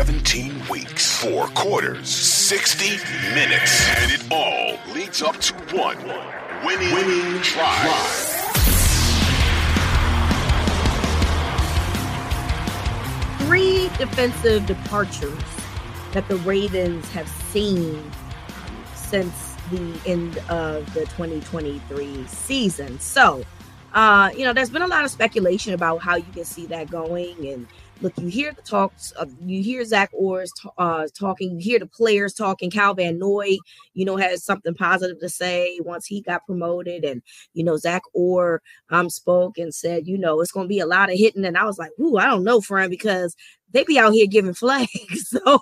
17 weeks, four quarters, 60 minutes, and it all leads up to one winning, winning drive. Three defensive departures that the Ravens have seen since the end of the 2023 season. So, uh, you know, there's been a lot of speculation about how you can see that going and look, you hear the talks, of, you hear Zach Orr's uh, talking, you hear the players talking. Kyle Van Noy, you know, has something positive to say once he got promoted, and you know, Zach Orr um spoke and said, you know, it's going to be a lot of hitting, and I was like, ooh, I don't know, friend, because they be out here giving flags, so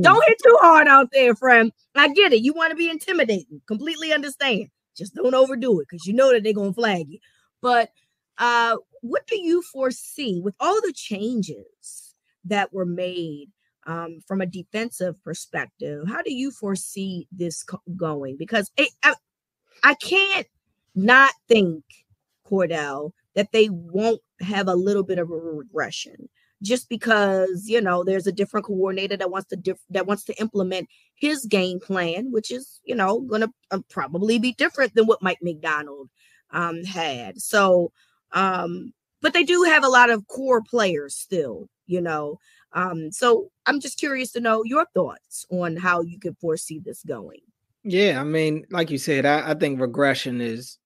don't hit too hard out there, friend. I get it, you want to be intimidating, completely understand. Just don't overdo it because you know that they're gonna flag you, but uh, what do you foresee with all the changes that were made um, from a defensive perspective? How do you foresee this co- going? Because it, I, I can't not think, Cordell, that they won't have a little bit of a regression just because you know there's a different coordinator that wants to that wants to implement his game plan which is you know going to uh, probably be different than what Mike Macdonald um, had so um, but they do have a lot of core players still, you know. Um, so I'm just curious to know your thoughts on how you could foresee this going. Yeah, I mean, like you said, I, I think regression is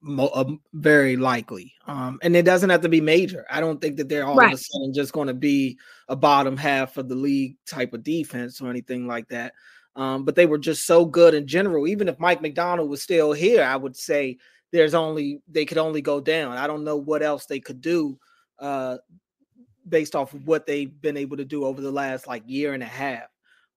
mo- uh, very likely, um, and it doesn't have to be major. I don't think that they're all right. of a sudden just going to be a bottom half of the league type of defense or anything like that. Um, but they were just so good in general. Even if Mike Macdonald was still here, I would say there's only they could only go down. I don't know what else they could do uh, based off of what they've been able to do over the last like year and a half.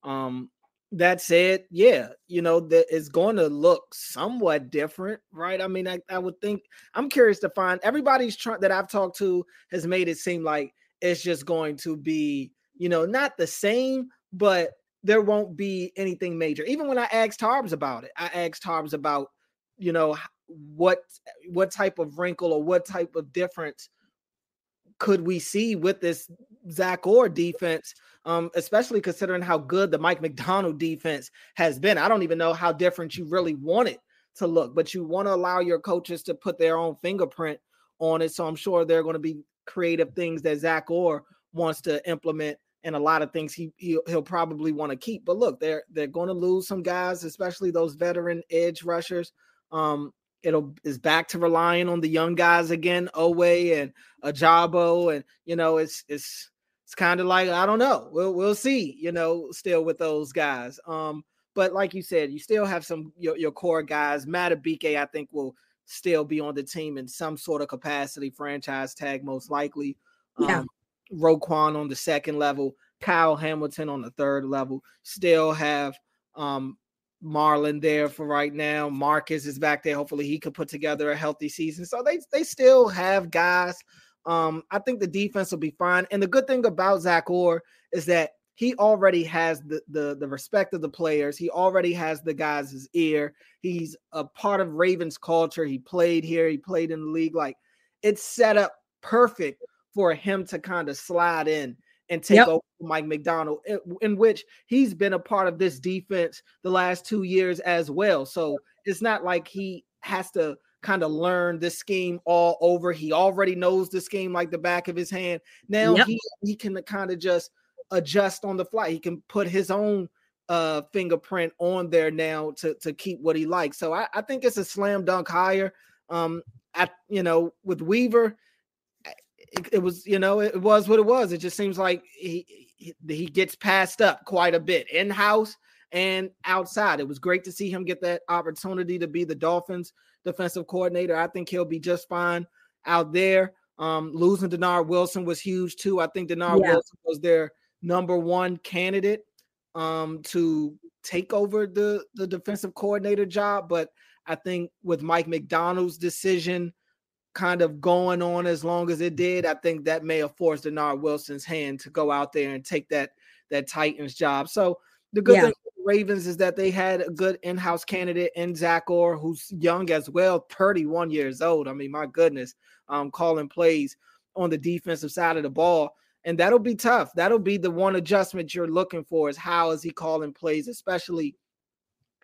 Um, that said, yeah, you know, that it's going to look somewhat different, right? I mean, I, I would think I'm curious to find everybody's trying that I've talked to has made it seem like it's just going to be, you know, not the same, but there won't be anything major. Even when I asked Tarbs about it, I asked Tarbs about, you know, what what type of wrinkle or what type of difference could we see with this Zach Orr defense, um, especially considering how good the Mike Macdonald defense has been. I don't even know how different you really want it to look, but you want to allow your coaches to put their own fingerprint on it. So I'm sure there are going to be creative things that Zach Orr wants to implement and a lot of things he he'll, he'll probably want to keep. But look, they're they're going to lose some guys, especially those veteran edge rushers. Um, it'll is back to relying on the young guys again, Oweh and Ojabo, and you know, it's it's it's kind of like I don't know. We'll we'll see, you know, still with those guys. Um, but like you said, you still have some your, your core guys. Madubuike, I think, will still be on the team in some sort of capacity, franchise tag most likely. Yeah. Um, Roquan on the second level, Kyle Hamilton on the third level. Still have um Marlon there for right now. Marcus is back there. Hopefully, he could put together a healthy season. So they they still have guys. Um, I think the defense will be fine. And the good thing about Zach Orr is that he already has the, the the respect of the players. He already has the guys' ear. He's a part of Ravens culture. He played here. He played in the league. Like it's set up perfect for him to kind of slide in and take yep. over Mike Macdonald, in, in, which he's been a part of this defense the last two years as well. So it's not like he has to kind of learn this scheme all over. He already knows the scheme like the back of his hand. Now yep. he, he can kind of just adjust on the fly. He can put his own uh fingerprint on there now to to keep what he likes. So I, I think it's a slam dunk hire. Um at you know with Weaver, it, it, was you know it was what it was. It just seems like he he, gets passed up quite a bit in house and outside. It was great to see him get that opportunity to be the Dolphins defensive coordinator. I think he'll be just fine out there. Um, losing Dennard Wilson was huge too. I think Dennard yeah. Wilson was their number one candidate um, to take over the the defensive coordinator job, but I think with Mike Macdonald's decision kind of going on as long as it did, I think that may have forced Dennard Wilson's hand to go out there and take that that Titans job. So the good yeah. thing Ravens is that they had a good in-house candidate in Zach Orr, who's young as well, 31 years old. I mean, my goodness, um, calling plays on the defensive side of the ball. And that'll be tough. That'll be the one adjustment you're looking for is how is he calling plays, especially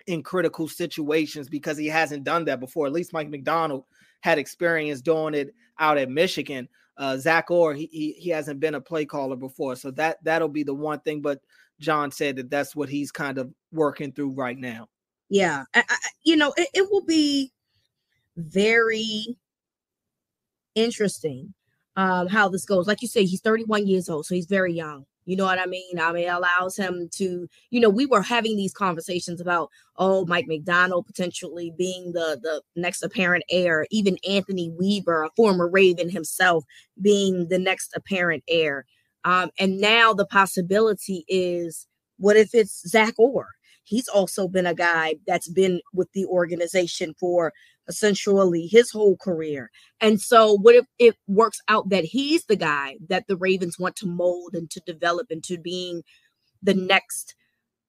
in critical situations, because he hasn't done that before. At least Mike Macdonald had experience doing it out at Michigan. Uh, Zach Orr, he, he he hasn't been a play caller before, so that that'll be the one thing. But John said that that's what he's kind of working through right now. Yeah, I, I, you know, it, it will be very interesting um, how this goes. Like you say, he's 31 years old, so he's very young. You know what I mean? I mean, it allows him to, you know, we were having these conversations about, oh, Mike Macdonald potentially being the the next apparent heir, even Anthony Weaver, a former Raven himself, being the next apparent heir. Um, and now the possibility is, what if it's Zach Orr? He's also been a guy that's been with the organization for essentially his whole career. And so, what if it works out that he's the guy that the Ravens want to mold and to develop into being the next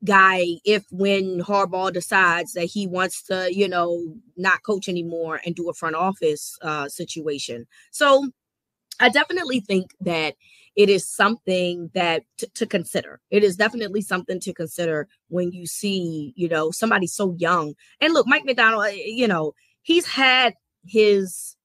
guy if when Harbaugh decides that he wants to, you know, not coach anymore and do a front office uh, situation. So I definitely think that it is something that t- to consider. It is definitely something to consider when you see, you know, somebody so young. And look, Mike Macdonald, eh, you know, he's had his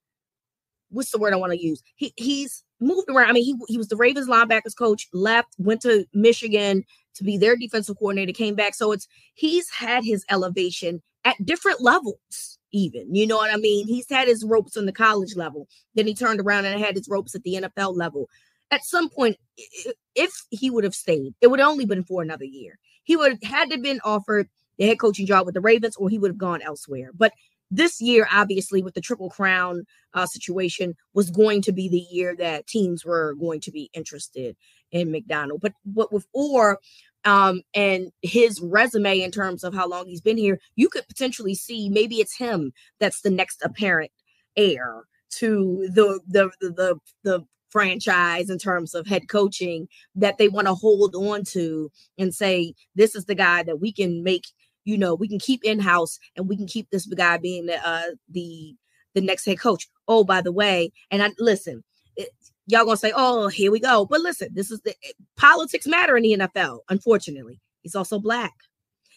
what's the word I want to use? He he's moved around. I mean, he he was the Ravens linebackers coach, left, went to Michigan to be their defensive coordinator, came back. So it's he's had his elevation at different levels, even. You know what I mean? He's had his ropes on the college level. Then he turned around and had his ropes at the NFL level. At some point, if he would have stayed, it would have only been for another year. He would have had to been offered the head coaching job with the Ravens, or he would have gone elsewhere. But this year, obviously, with the Triple Crown uh, situation, was going to be the year that teams were going to be interested in Macdonald. But what with Orr um, and his resume in terms of how long he's been here, you could potentially see maybe it's him that's the next apparent heir to the the the the, the franchise in terms of head coaching that they want to hold on to and say this is the guy that we can make you know, we can keep in house and we can keep this guy being the uh, the the next head coach. Oh, by the way, and I listen, it, y'all gonna say, oh, here we go. But listen, this is the it, politics matter in the NFL. Unfortunately, he's also black,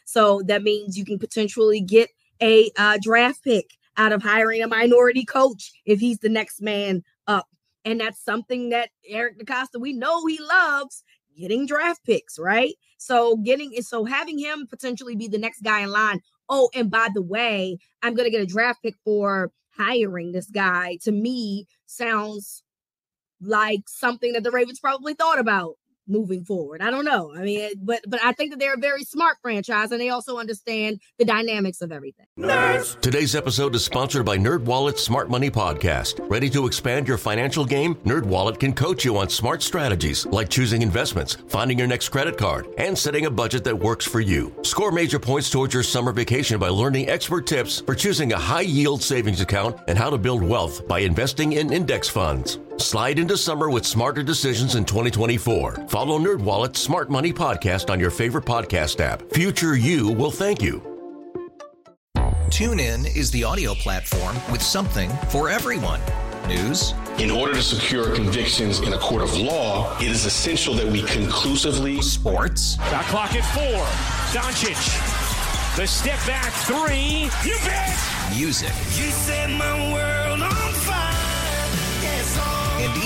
so that means you can potentially get a uh, draft pick out of hiring a minority coach if he's the next man up. And that's something that Eric DeCosta, we know he loves getting draft picks, right? So getting so having him potentially be the next guy in line. Oh, and by the way, I'm gonna get a draft pick for hiring this guy. To me, sounds like something that the Ravens probably thought about moving forward. I don't know. I mean, but but I think that they're a very smart franchise and they also understand the dynamics of everything. Nerds. Today's episode is sponsored by NerdWallet's Smart Money Podcast. Ready to expand your financial game? NerdWallet can coach you on smart strategies like choosing investments, finding your next credit card, and setting a budget that works for you. Score major points towards your summer vacation by learning expert tips for choosing a high yield savings account and how to build wealth by investing in index funds. Slide into summer with smarter decisions in 2024. Follow NerdWallet's Smart Money Podcast on your favorite podcast app. Future you will thank you. TuneIn is the audio platform with something for everyone. News. In order to secure convictions in a court of law, it is essential that we conclusively. Sports. Got clock at four. Doncic. The step back three. You bet. Music. You set my world